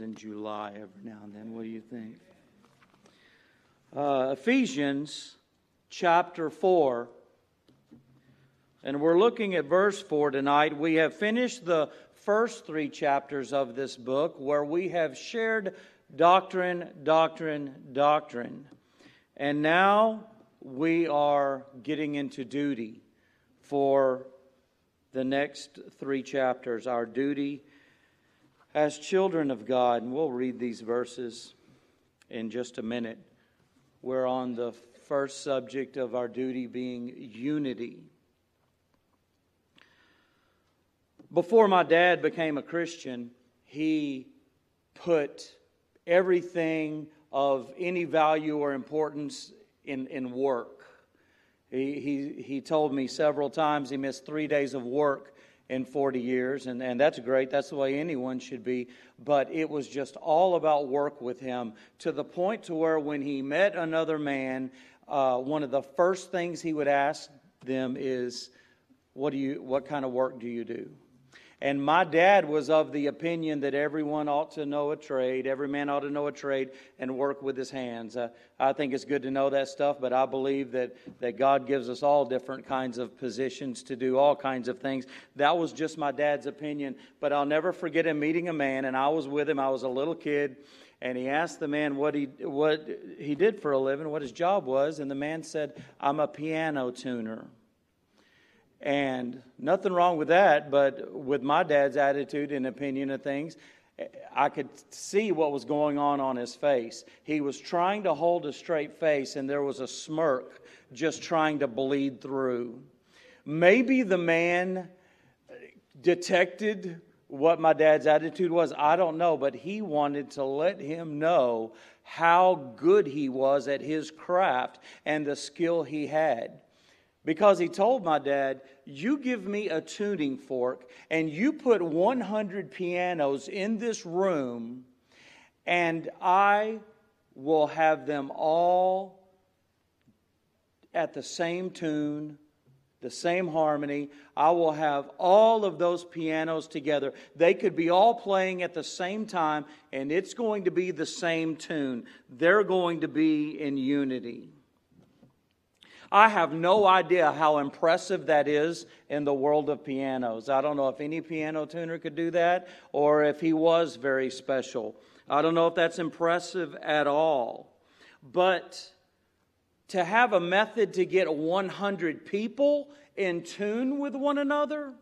in July every now and then. What do you think? Uh, Ephesians chapter 4. And we're looking at verse 4 tonight. We have finished the first three chapters of this book where we have shared doctrine, doctrine, doctrine. And now we are getting into duty for the next three chapters. Our duty as children of God, and we'll read these verses in just a minute, we're on the first subject of our duty being unity. Before my dad became a Christian, he put everything of any value or importance in, in work. He, he, he told me several times he missed three days of work in 40 years, and, and that's great. That's the way anyone should be. But it was just all about work with him to the point to where when he met another man, uh, one of the first things he would ask them is, what, do you, what kind of work do you do? And my dad was of the opinion that everyone ought to know a trade, every man ought to know a trade and work with his hands. Uh, I think it's good to know that stuff, but I believe that, that God gives us all different kinds of positions to do all kinds of things. That was just my dad's opinion, but I'll never forget him meeting a man, and I was with him. I was a little kid, and he asked the man what he, what he did for a living, what his job was, and the man said, I'm a piano tuner. And nothing wrong with that, but with my dad's attitude and opinion of things, I could see what was going on on his face. He was trying to hold a straight face, and there was a smirk just trying to bleed through. Maybe the man detected what my dad's attitude was. I don't know, but he wanted to let him know how good he was at his craft and the skill he had because he told my dad, You give me a tuning fork and you put 100 pianos in this room, and I will have them all at the same tune, the same harmony. I will have all of those pianos together. They could be all playing at the same time, and it's going to be the same tune. They're going to be in unity. I have no idea how impressive that is in the world of pianos. I don't know if any piano tuner could do that or if he was very special. I don't know if that's impressive at all. But to have a method to get 100 people in tune with one another,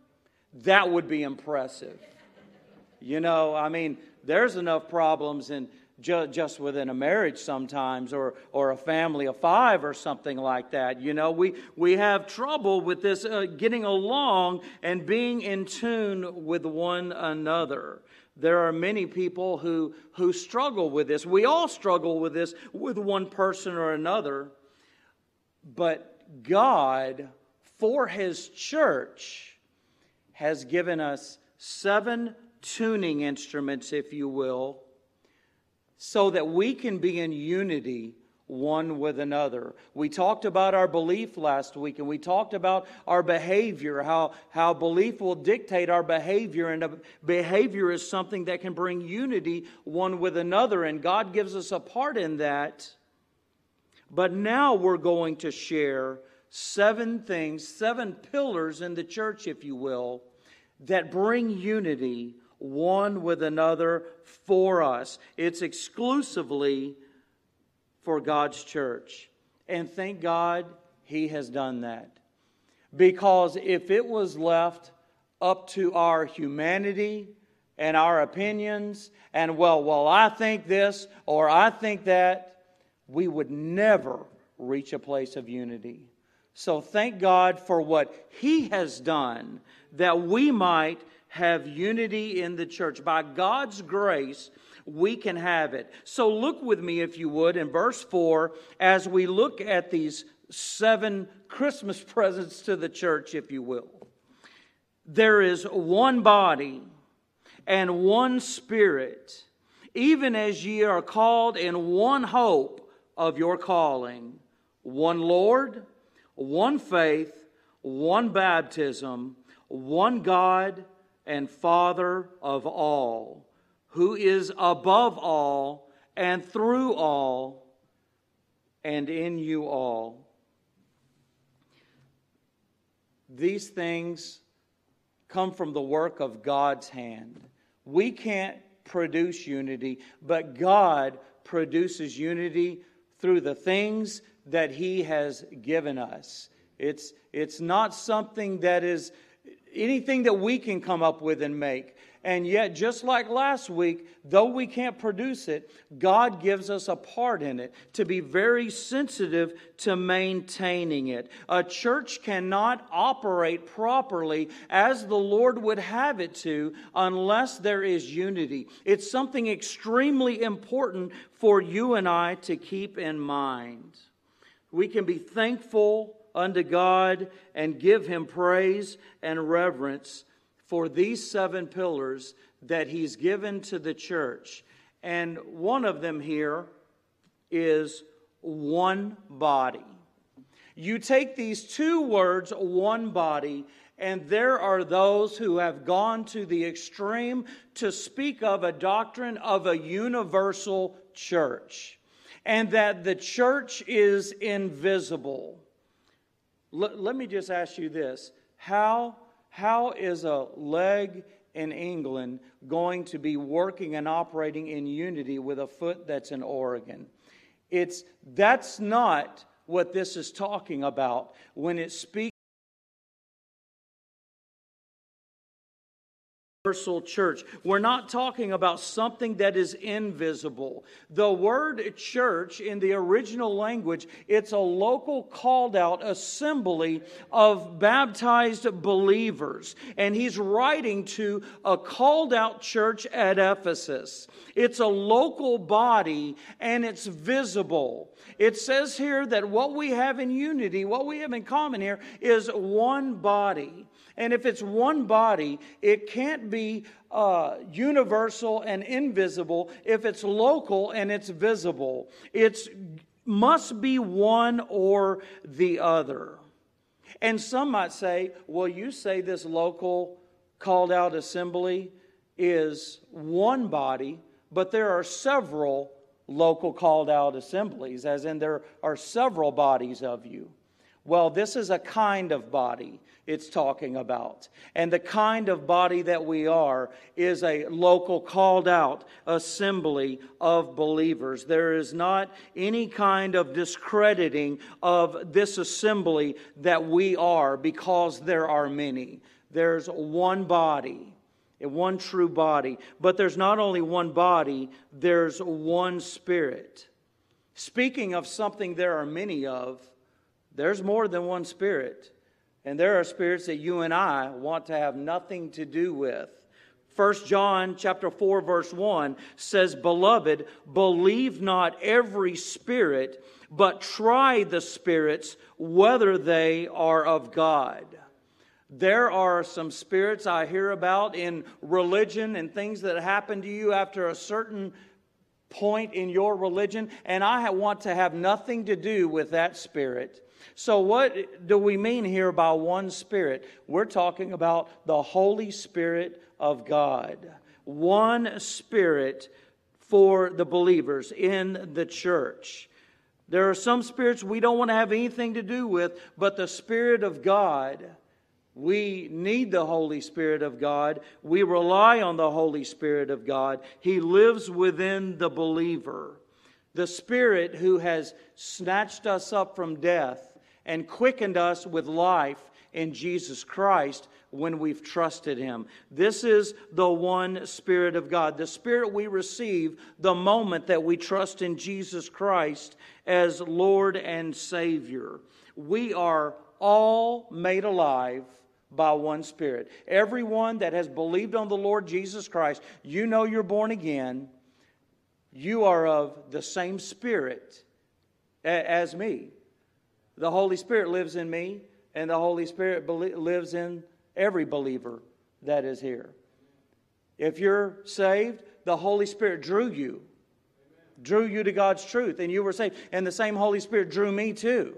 that would be impressive. You know, I mean, there's enough problems in ju- just within a marriage sometimes or, or a family of five or something like that. You know, we, we have trouble with this uh, getting along and being in tune with one another. There are many people who, who struggle with this. We all struggle with this with one person or another. But God, for His church, has given us seven tuning instruments, if you will, so that we can be in unity one with another. We talked about our belief last week and we talked about our behavior, how, how belief will dictate our behavior, and behavior is something that can bring unity one with another, and God gives us a part in that. But now we're going to share seven things, seven pillars in the church, if you will, that bring unity one with another for us. It's exclusively for God's church. And thank God He has done that. Because if it was left up to our humanity and our opinions, and well, well, I think this or I think that, we would never reach a place of unity. So thank God for what He has done that we might have unity in the church. By God's grace, we can have it. So look with me, if you would, in verse 4 as we look at these seven Christmas presents to the church, if you will. There is one body and one spirit, even as ye are called in one hope of your calling, one Lord, one faith, one baptism, one God and Father of all, who is above all and through all and in you all. These things come from the work of God's hand. We can't produce unity, but God produces unity through the things that He has given us. It's, it's not something that is anything that we can come up with and make. And yet, just like last week, though we can't produce it, God gives us a part in it to be very sensitive to maintaining it. A church cannot operate properly as the Lord would have it to unless there is unity. It's something extremely important for you and I to keep in mind. We can be thankful unto God and give Him praise and reverence for these seven pillars that he's given to the church. And one of them here is one body. You take these two words, one body, and there are those who have gone to the extreme to speak of a doctrine of a universal church, and that the church is invisible. L- let me just ask you this How how is a leg in England going to be working and operating in unity with a foot that's in Oregon? It's that's not what this is talking about when it speaks universal church. We're not talking about something that is invisible. The word church in the original language, it's a local called out assembly of baptized believers. And he's writing to a called out church at Ephesus. It's a local body and it's visible. It says here that what we have in unity, what we have in common here, is one body. And if it's one body, it can't be uh, universal and invisible if it's local and it's visible. It must be one or the other. And some might say, well, you say this local called out assembly is one body, but there are several local called out assemblies, as in there are several bodies of you. Well, this is a kind of body it's talking about. And the kind of body that we are is a local, called out assembly of believers. There is not any kind of discrediting of this assembly that we are because there are many. There's one body. One true body. But there's not only one body, there's one spirit. Speaking of something there are many of, there's more than one spirit. And there are spirits that you and I want to have nothing to do with. 1 John chapter 4 verse 1 says, "Beloved, believe not every spirit, but try the spirits whether they are of God." There are some spirits I hear about in religion and things that happen to you after a certain point in your religion, and I want to have nothing to do with that spirit. So, what do we mean here by one Spirit? We're talking about the Holy Spirit of God. One Spirit for the believers in the church. There are some spirits we don't want to have anything to do with, but the Spirit of God. We need the Holy Spirit of God. We rely on the Holy Spirit of God. He lives within the believer. The Spirit who has snatched us up from death and quickened us with life in Jesus Christ when we've trusted Him. This is the one Spirit of God, the Spirit we receive the moment that we trust in Jesus Christ as Lord and Savior. We are all made alive by one Spirit. Everyone that has believed on the Lord Jesus Christ, you know you're born again. You are of the same Spirit as me. The Holy Spirit lives in me, and the Holy Spirit lives in every believer that is here. If you're saved, the Holy Spirit drew you, drew you to God's truth, and you were saved. And the same Holy Spirit drew me too.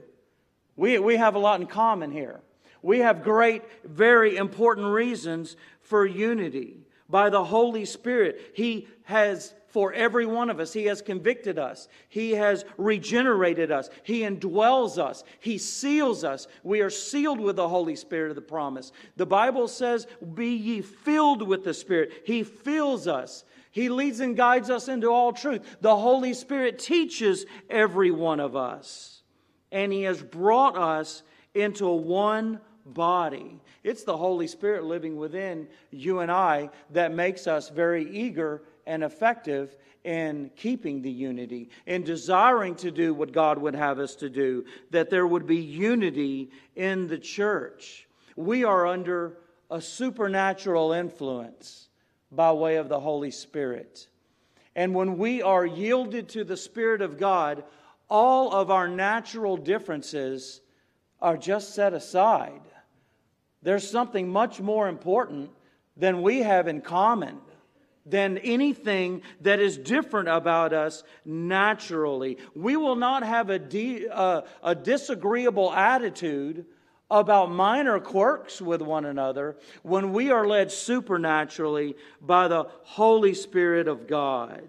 We, we have a lot in common here. We have great, very important reasons for unity. By the Holy Spirit. He has, for every one of us, He has convicted us. He has regenerated us. He indwells us. He seals us. We are sealed with the Holy Spirit of the promise. The Bible says, Be ye filled with the Spirit. He fills us. He leads and guides us into all truth. The Holy Spirit teaches every one of us. And He has brought us into one body. It's the Holy Spirit living within you and I that makes us very eager and effective in keeping the unity, in desiring to do what God would have us to do, that there would be unity in the church. We are under a supernatural influence by way of the Holy Spirit. And when we are yielded to the Spirit of God, all of our natural differences are just set aside. There's something much more important than we have in common, than anything that is different about us naturally. We will not have a, de- uh, a disagreeable attitude about minor quirks with one another when we are led supernaturally by the Holy Spirit of God.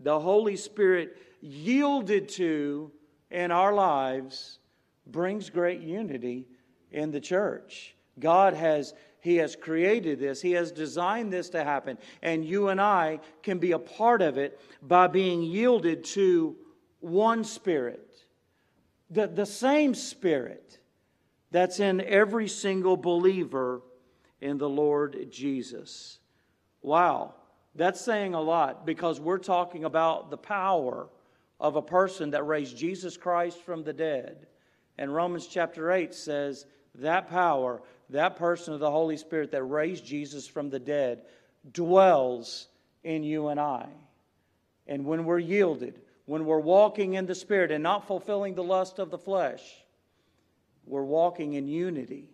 The Holy Spirit yielded to in our lives brings great unity in the church. God has he has created this. He has designed this to happen. And you and I can be a part of it by being yielded to one spirit. The, the same spirit that's in every single believer in the Lord Jesus. Wow, that's saying a lot because we're talking about the power of a person that raised Jesus Christ from the dead. And Romans chapter 8 says that power that person of the Holy Spirit that raised Jesus from the dead dwells in you and I. And when we're yielded, when we're walking in the Spirit and not fulfilling the lust of the flesh, we're walking in unity.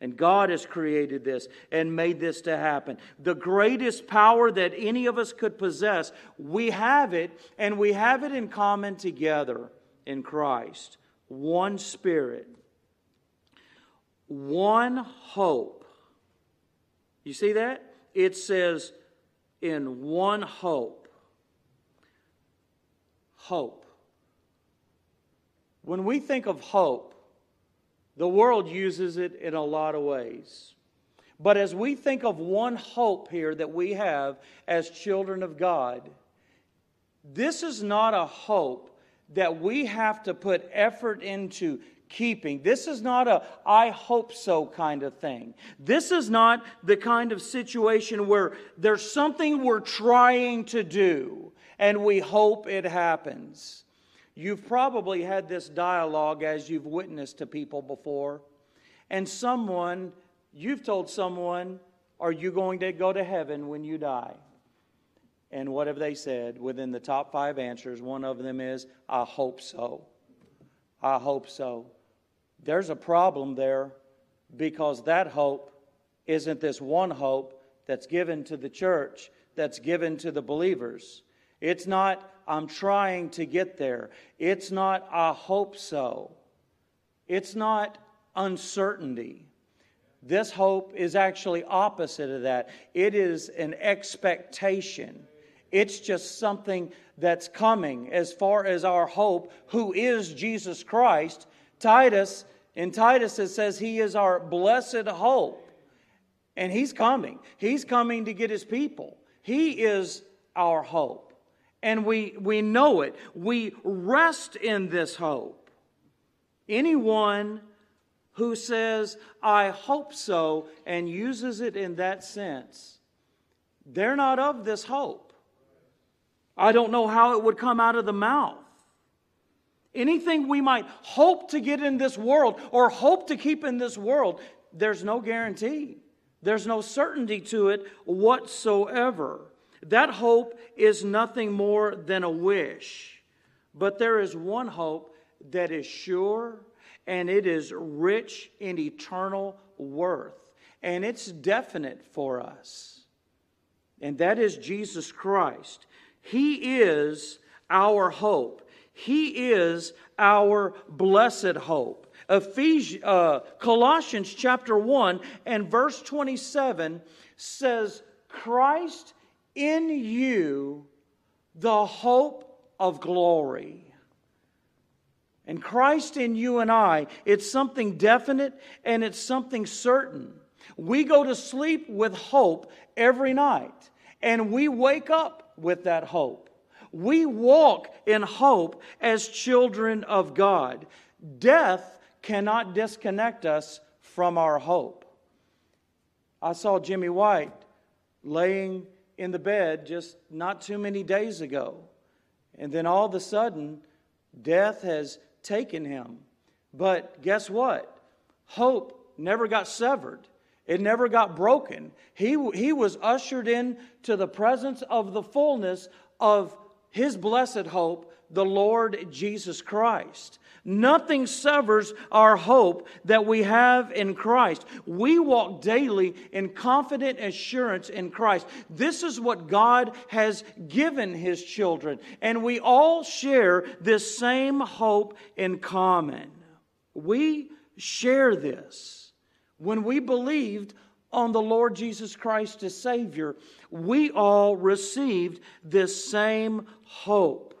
And God has created this and made this to happen. The greatest power that any of us could possess, we have it, and we have it in common together in Christ. One Spirit one hope. You see that? It says, in one hope. Hope. When we think of hope, the world uses it in a lot of ways. But as we think of one hope here that we have as children of God, this is not a hope that we have to put effort into keeping. This is not a I hope so kind of thing. This is not the kind of situation where there's something we're trying to do and we hope it happens. You've probably had this dialogue as you've witnessed to people before, and someone, you've told someone, Are you going to go to heaven when you die? And what have they said? Within the top five answers, one of them is, I hope so. I hope so. There's a problem there because that hope isn't this one hope that's given to the church, that's given to the believers. It's not, I'm trying to get there. It's not, I hope so. It's not uncertainty. This hope is actually opposite of that. It is an expectation. It's just something that's coming as far as our hope, who is Jesus Christ. Titus in Titus, it says he is our blessed hope. And he's coming. He's coming to get his people. He is our hope. And we, we know it. We rest in this hope. Anyone who says, I hope so, and uses it in that sense, they're not of this hope. I don't know how it would come out of the mouth. Anything we might hope to get in this world or hope to keep in this world, there's no guarantee. There's no certainty to it whatsoever. That hope is nothing more than a wish. But there is one hope that is sure and it is rich in eternal worth. And it's definite for us. And that is Jesus Christ. He is our hope. He is our blessed hope. Ephesians, uh, Colossians chapter 1 and verse 27 says Christ in you, the hope of glory. And Christ in you and I, it's something definite and it's something certain. We go to sleep with hope every night, and we wake up with that hope. We walk in hope as children of God. Death cannot disconnect us from our hope. I saw Jimmy White laying in the bed just not too many days ago. And then all of a sudden, death has taken him. But guess what? Hope never got severed. It never got broken. He, he was ushered into the presence of the fullness of his blessed hope, the Lord Jesus Christ. Nothing severs our hope that we have in Christ. We walk daily in confident assurance in Christ. This is what God has given His children, and we all share this same hope in common. We share this. When we believed on the Lord Jesus Christ as Savior, we all received this same hope.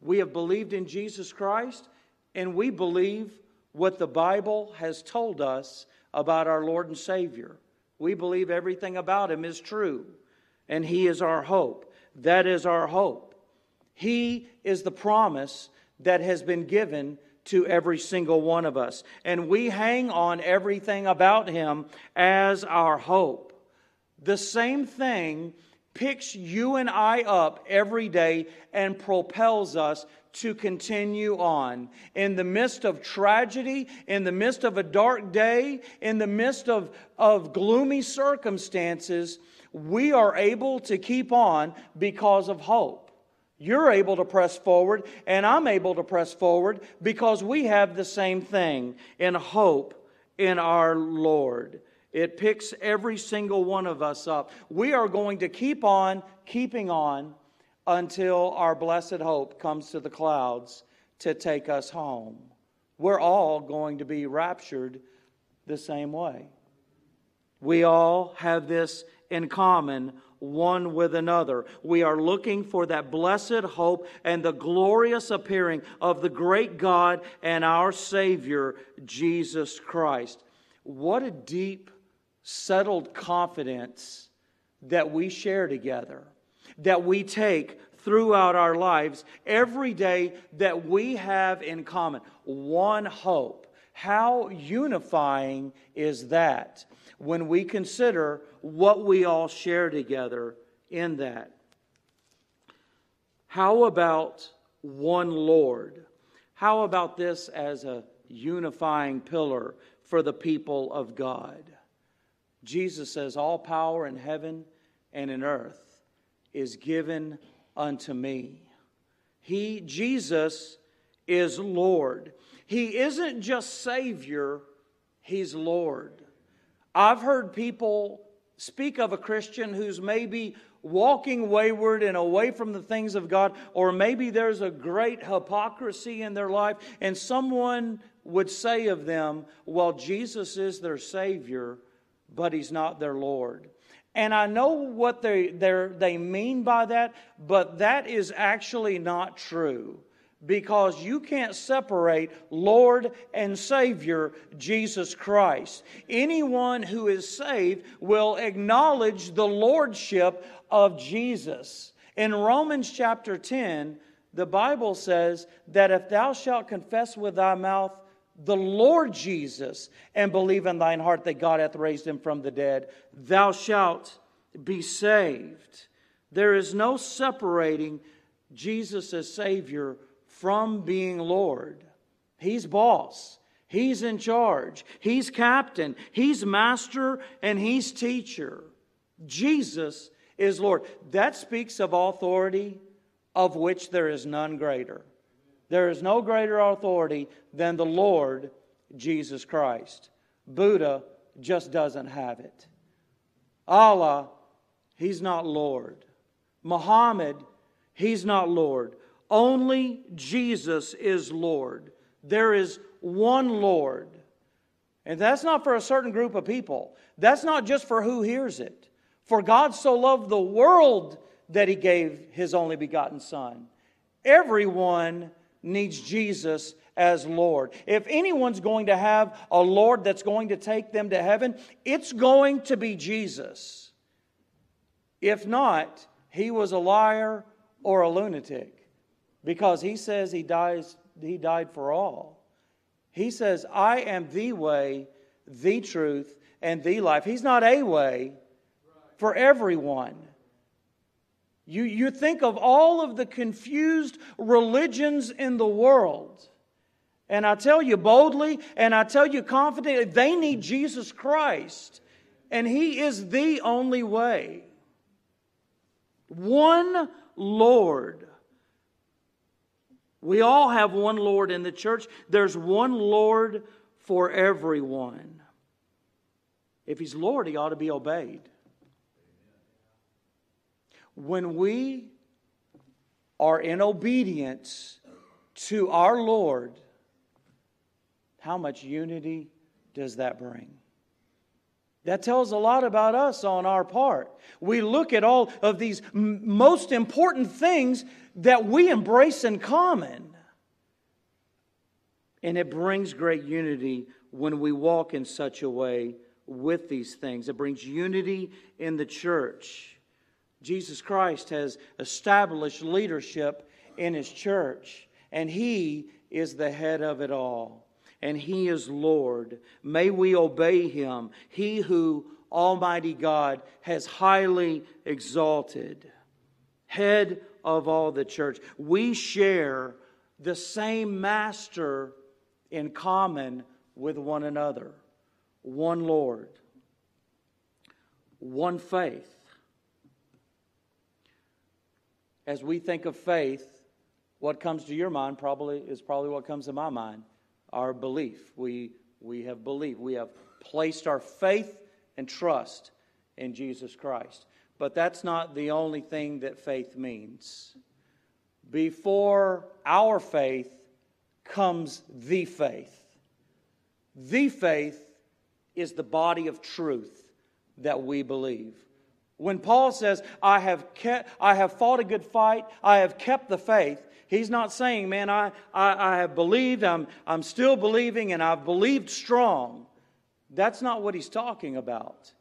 We have believed in Jesus Christ, and we believe what the Bible has told us about our Lord and Savior. We believe everything about Him is true, and He is our hope. That is our hope. He is the promise that has been given to every single one of us. And we hang on everything about Him as our hope. The same thing picks you and I up every day and propels us to continue on. In the midst of tragedy, in the midst of a dark day, in the midst of, of gloomy circumstances, we are able to keep on because of hope. You're able to press forward, and I'm able to press forward because we have the same thing in hope in our Lord. It picks every single one of us up. We are going to keep on keeping on until our blessed hope comes to the clouds to take us home. We're all going to be raptured the same way. We all have this in common one with another. We are looking for that blessed hope and the glorious appearing of the great God and our Savior, Jesus Christ. What a deep settled confidence that we share together, that we take throughout our lives every day that we have in common. One hope. How unifying is that when we consider what we all share together in that? How about one Lord? How about this as a unifying pillar for the people of God? Jesus says, All power in heaven and in earth is given unto me. He, Jesus, is Lord. He isn't just Savior, He's Lord. I've heard people speak of a Christian who's maybe walking wayward and away from the things of God, or maybe there's a great hypocrisy in their life, and someone would say of them, Well, Jesus is their Savior, but he's not their Lord. And I know what they, they mean by that, but that is actually not true because you can't separate Lord and Savior Jesus Christ. Anyone who is saved will acknowledge the Lordship of Jesus. In Romans chapter 10, the Bible says that if thou shalt confess with thy mouth the Lord Jesus and believe in thine heart that God hath raised him from the dead, thou shalt be saved. There is no separating Jesus as Savior from being Lord. He's boss. He's in charge. He's captain. He's master and he's teacher. Jesus is Lord. That speaks of authority of which there is none greater. There is no greater authority than the Lord Jesus Christ. Buddha just doesn't have it. Allah, he's not Lord. Muhammad, he's not Lord. Only Jesus is Lord. There is one Lord. And that's not for a certain group of people. That's not just for who hears it. For God so loved the world that he gave his only begotten Son. Everyone needs Jesus as Lord. If anyone's going to have a Lord that's going to take them to heaven, it's going to be Jesus. If not, he was a liar or a lunatic because he says he dies he died for all. He says, "I am the way, the truth, and the life." He's not a way for everyone. You, you think of all of the confused religions in the world. And I tell you boldly and I tell you confidently, they need Jesus Christ. And He is the only way. One Lord. We all have one Lord in the church. There's one Lord for everyone. If He's Lord, He ought to be obeyed. When we are in obedience to our Lord, how much unity does that bring? That tells a lot about us on our part. We look at all of these most important things that we embrace in common. And it brings great unity when we walk in such a way with these things. It brings unity in the church. Jesus Christ has established leadership in his church, and he is the head of it all and He is Lord. May we obey Him, He who Almighty God has highly exalted, head of all the church. We share the same Master in common with one another one Lord, one faith. As we think of faith, what comes to your mind probably is probably what comes to my mind our belief. We, we have believed. We have placed our faith and trust in Jesus Christ. But that's not the only thing that faith means. Before our faith comes the faith. The faith is the body of truth that we believe. When Paul says, I have, kept, I have fought a good fight, I have kept the faith, He's not saying, man, I, I, I have believed, I'm, I'm still believing, and I've believed strong. That's not what he's talking about.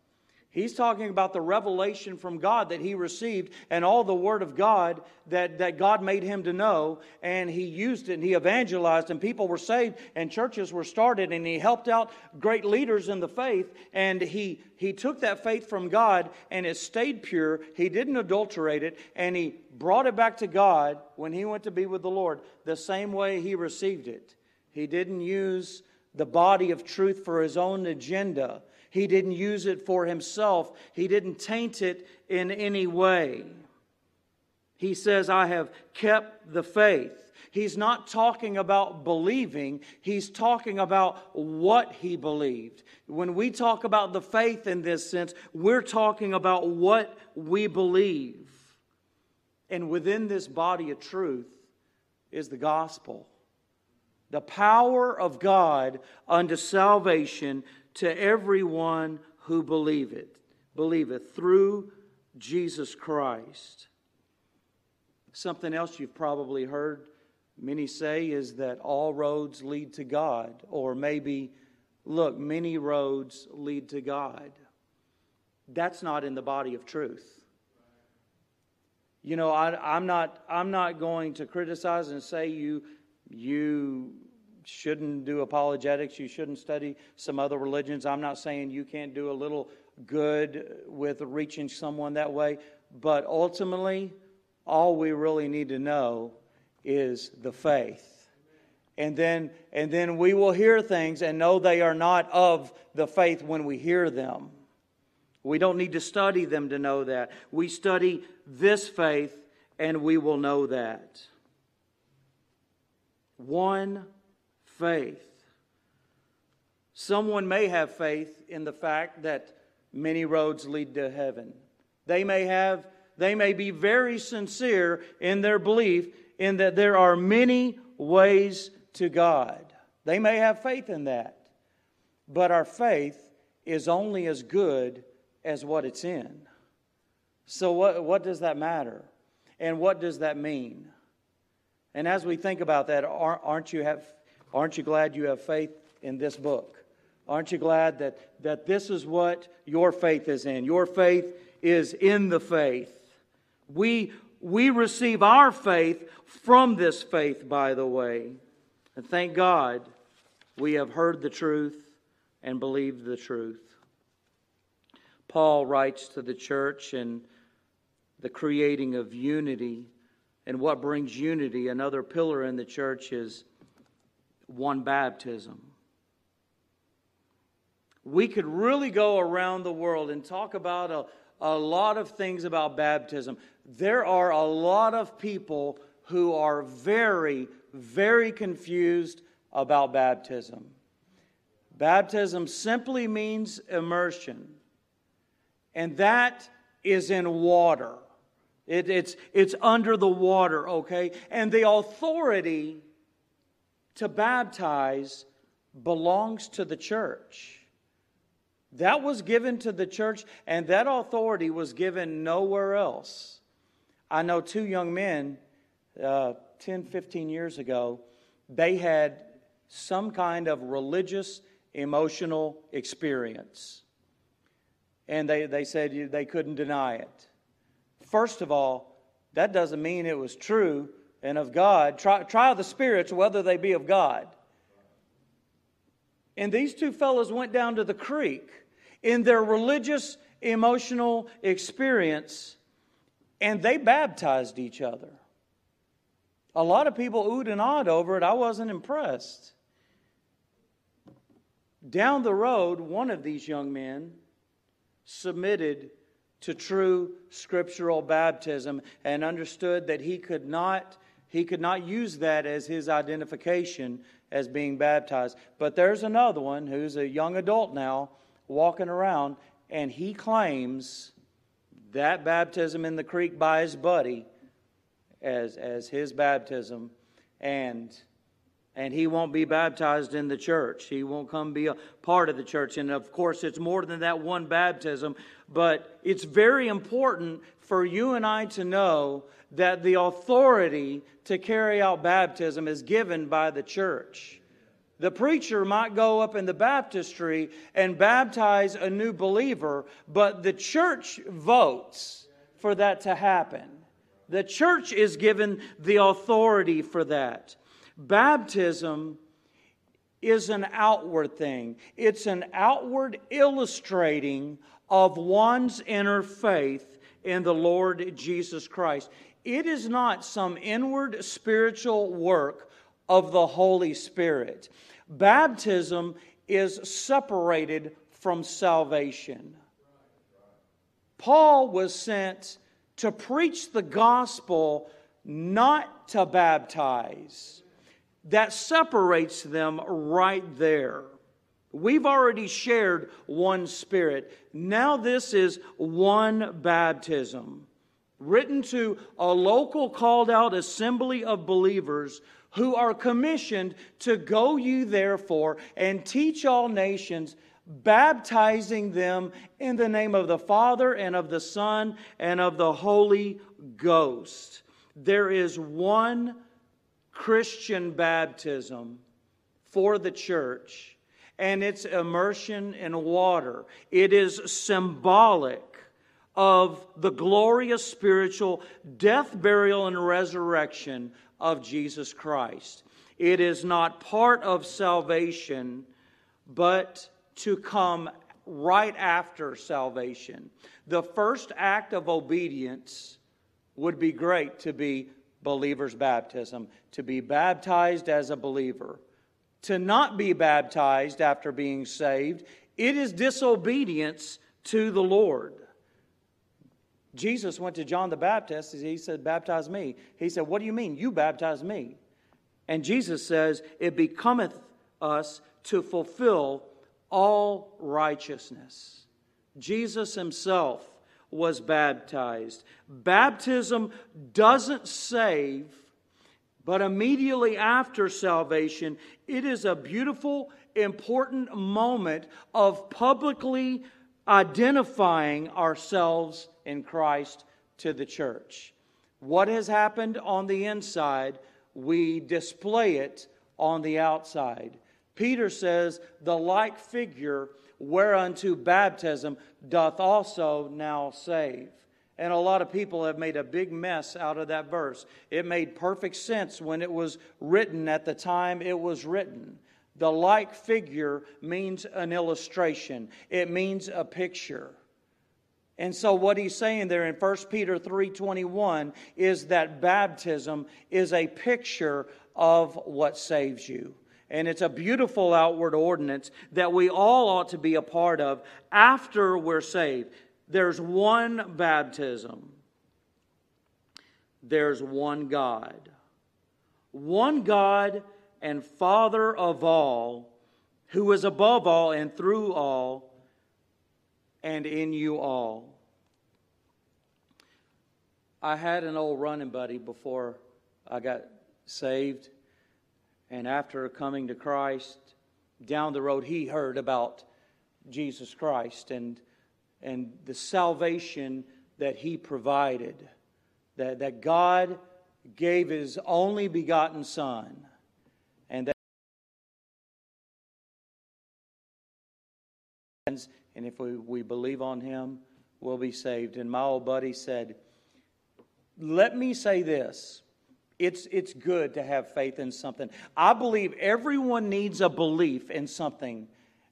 He's talking about the revelation from God that he received and all the Word of God that, that God made him to know. And he used it and he evangelized, and people were saved, and churches were started, and he helped out great leaders in the faith. And he, he took that faith from God and it stayed pure. He didn't adulterate it, and he brought it back to God when he went to be with the Lord the same way he received it. He didn't use the body of truth for his own agenda. He didn't use it for himself, he didn't taint it in any way. He says, I have kept the faith. He's not talking about believing, he's talking about what he believed. When we talk about the faith in this sense, we're talking about what we believe. And within this body of truth is the gospel. The power of God unto salvation to everyone who believeth, believeth through Jesus Christ. Something else you've probably heard many say is that all roads lead to God, or maybe, look, many roads lead to God. That's not in the body of truth. You know, I, am not, I'm not going to criticize and say you, you shouldn't do apologetics, you shouldn't study some other religions. I'm not saying you can't do a little good with reaching someone that way, but ultimately, all we really need to know is the faith. And then, and then we will hear things and know they are not of the faith when we hear them. We don't need to study them to know that. We study this faith and we will know that. One faith. Someone may have faith in the fact that many roads lead to heaven. They may have they may be very sincere in their belief in that there are many ways to God. They may have faith in that. But our faith is only as good as what it's in. So, what, what does that matter? And what does that mean? And as we think about that, aren't you, have, aren't you glad you have faith in this book? Aren't you glad that, that this is what your faith is in? Your faith is in the faith. We, we receive our faith from this faith, by the way. And thank God we have heard the truth and believed the truth. Paul writes to the church in the creating of unity. And what brings unity, another pillar in the church, is one baptism. We could really go around the world and talk about a, a lot of things about baptism. There are a lot of people who are very, very confused about baptism. Baptism simply means immersion, and that is in water. It, it's, it's under the water, okay? And the authority to baptize belongs to the church. That was given to the church, and that authority was given nowhere else. I know two young men, uh, 10, 15 years ago, they had some kind of religious, emotional experience. And they, they said they couldn't deny it. First of all, that doesn't mean it was true and of God. Try, try the spirits whether they be of God. And these two fellows went down to the creek in their religious, emotional experience, and they baptized each other. A lot of people oohed and awed over it. I wasn't impressed. Down the road, one of these young men submitted to true scriptural baptism and understood that he could not he could not use that as his identification as being baptized. But there's another one who's a young adult now walking around and he claims that baptism in the creek by his buddy as, as his baptism and and he won't be baptized in the church. He won't come be a part of the church. And of course, it's more than that one baptism, but it's very important for you and I to know that the authority to carry out baptism is given by the church. The preacher might go up in the baptistry and baptize a new believer, but the church votes for that to happen. The church is given the authority for that. Baptism is an outward thing, it's an outward illustrating of one's inner faith in the Lord Jesus Christ. It is not some inward spiritual work of the Holy Spirit. Baptism is separated from salvation. Paul was sent to preach the gospel, not to baptize that separates them right there. We've already shared one spirit. Now, this is one baptism, written to a local called out assembly of believers who are commissioned to go you therefore and teach all nations, baptizing them in the name of the Father and of the Son and of the Holy Ghost. There is one Christian baptism for the church, and it's immersion in water. It is symbolic of the glorious spiritual death, burial, and resurrection of Jesus Christ. It is not part of salvation, but to come right after salvation. The first act of obedience would be great to be believer's baptism, to be baptized as a believer. To not be baptized after being saved, it is disobedience to the Lord. Jesus went to John the Baptist. He said, Baptize me. He said, What do you mean? You baptize me. And Jesus says, It becometh us to fulfill all righteousness. Jesus himself was baptized. Baptism doesn't save, but immediately after salvation, it is a beautiful, important moment of publicly identifying ourselves in Christ to the church. What has happened on the inside, we display it on the outside. Peter says, The like figure whereunto baptism doth also now save. And a lot of people have made a big mess out of that verse. It made perfect sense when it was written at the time it was written. The like figure means an illustration, it means a picture. And so what he's saying there in 1 Peter 3:21 is that baptism is a picture of what saves you. And it's a beautiful outward ordinance that we all ought to be a part of after we're saved. There's one baptism. There's one God. One God and Father of all, who is above all and through all and in you all. I had an old running buddy before I got saved. And after coming to Christ, down the road, he heard about Jesus Christ and, and the salvation that he provided, that, that God gave his only begotten Son and that if we, we believe on him, we'll be saved. And my old buddy said, Let me say this. It's, it's good to have faith in something. I believe everyone needs a belief in something.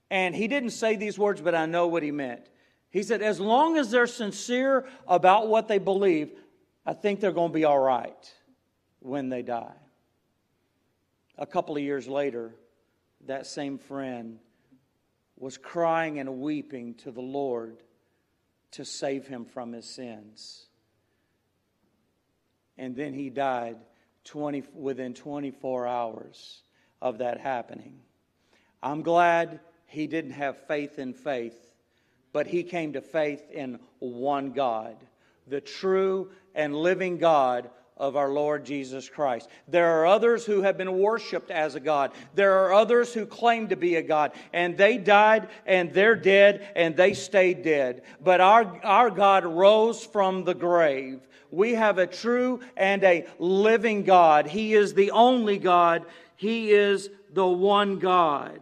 And he didn't say these words, but I know what he meant. He said, as long as they're sincere about what they believe, I think they're going to be all right when they die. A couple of years later, that same friend was crying and weeping to the Lord to save him from his sins. And then he died 20, within 24 hours of that happening. I'm glad he didn't have faith in faith, but he came to faith in one God, the true and living God of our Lord Jesus Christ. There are others who have been worshiped as a God. There are others who claim to be a God. And they died and they're dead and they stayed dead. But our, our God rose from the grave. We have a true and a living God. He is the only God. He is the one God.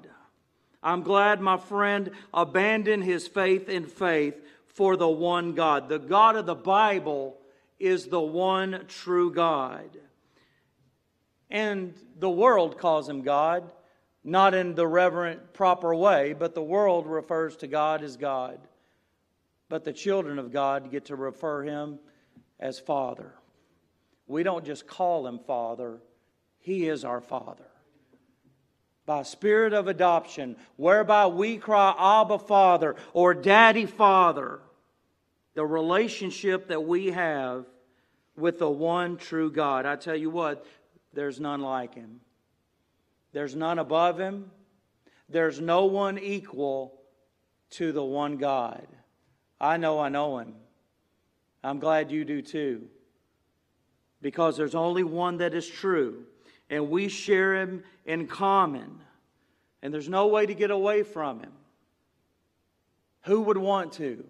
I'm glad my friend abandoned his faith in faith for the one God. The God of the Bible is the one true God. And the world calls him God, not in the reverent, proper way, but the world refers to God as God. But the children of God get to refer him as Father. We don't just call him Father, he is our Father. By spirit of adoption, whereby we cry, Abba, Father, or Daddy, Father the relationship that we have with the one true God. I tell you what, there's none like him. There's none above him. There's no one equal to the one God. I know I know him. I'm glad you do too. Because there's only one that is true, and we share him in common. And there's no way to get away from him. Who would want to?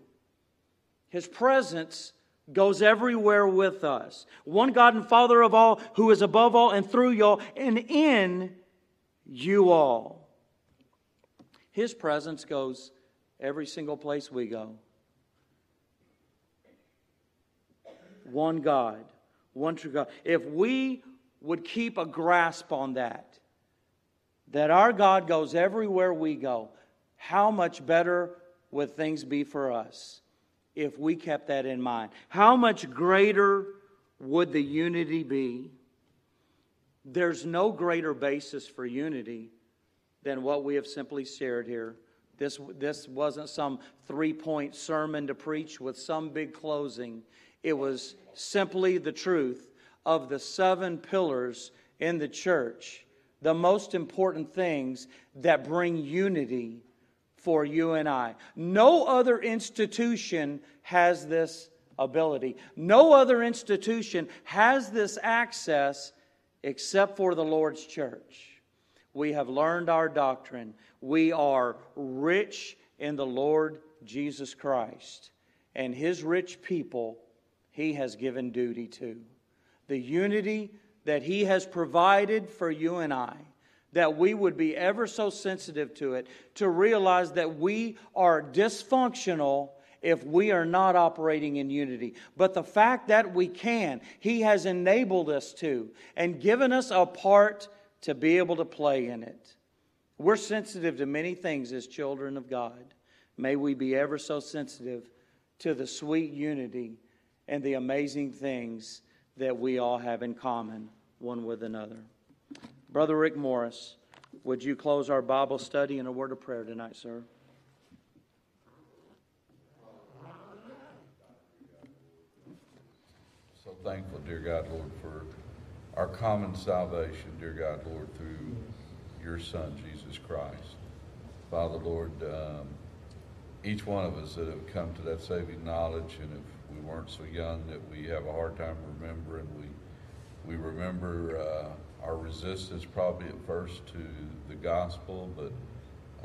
His presence goes everywhere with us. One God and Father of all, who is above all and through y'all and in you all. His presence goes every single place we go. One God, one true God. If we would keep a grasp on that, that our God goes everywhere we go, how much better would things be for us? If we kept that in mind. How much greater would the unity be? There's no greater basis for unity than what we have simply shared here. This, this wasn't some three point sermon to preach with some big closing. It was simply the truth of the seven pillars in the church, the most important things that bring unity for you and I. No other institution has this ability. No other institution has this access except for the Lord's church. We have learned our doctrine. We are rich in the Lord Jesus Christ. and his rich people he has given duty to. The unity that he has provided for you and I, that we would be ever so sensitive to it, to realize that we are dysfunctional if we are not operating in unity. But the fact that we can, he has enabled us to and given us a part to be able to play in it. We're sensitive to many things as children of God. May we be ever so sensitive to the sweet unity and the amazing things that we all have in common one with another. Brother Rick Morris, would you close our Bible study in a word of prayer tonight, sir? So thankful, dear God, Lord, for our common salvation, dear God, Lord, through your Son, Jesus Christ. Father, Lord, um, each one of us that have come to that saving knowledge, and if we weren't so young that we have a hard time remembering, we we remember uh, our resistance probably at first to the gospel, but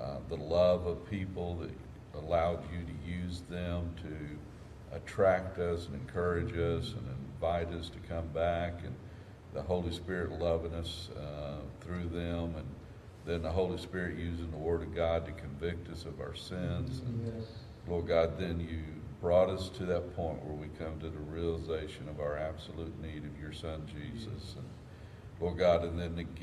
uh, the love of people that allowed you to use them to attract us and encourage us and invite us to come back, and the Holy Spirit loving us uh, through them, and then the Holy Spirit using the Word of God to convict us of our sins. And Yes. Lord God, then you brought us to that point where we come to the realization of our absolute need of your Son Jesus. And Lord God, and then the gift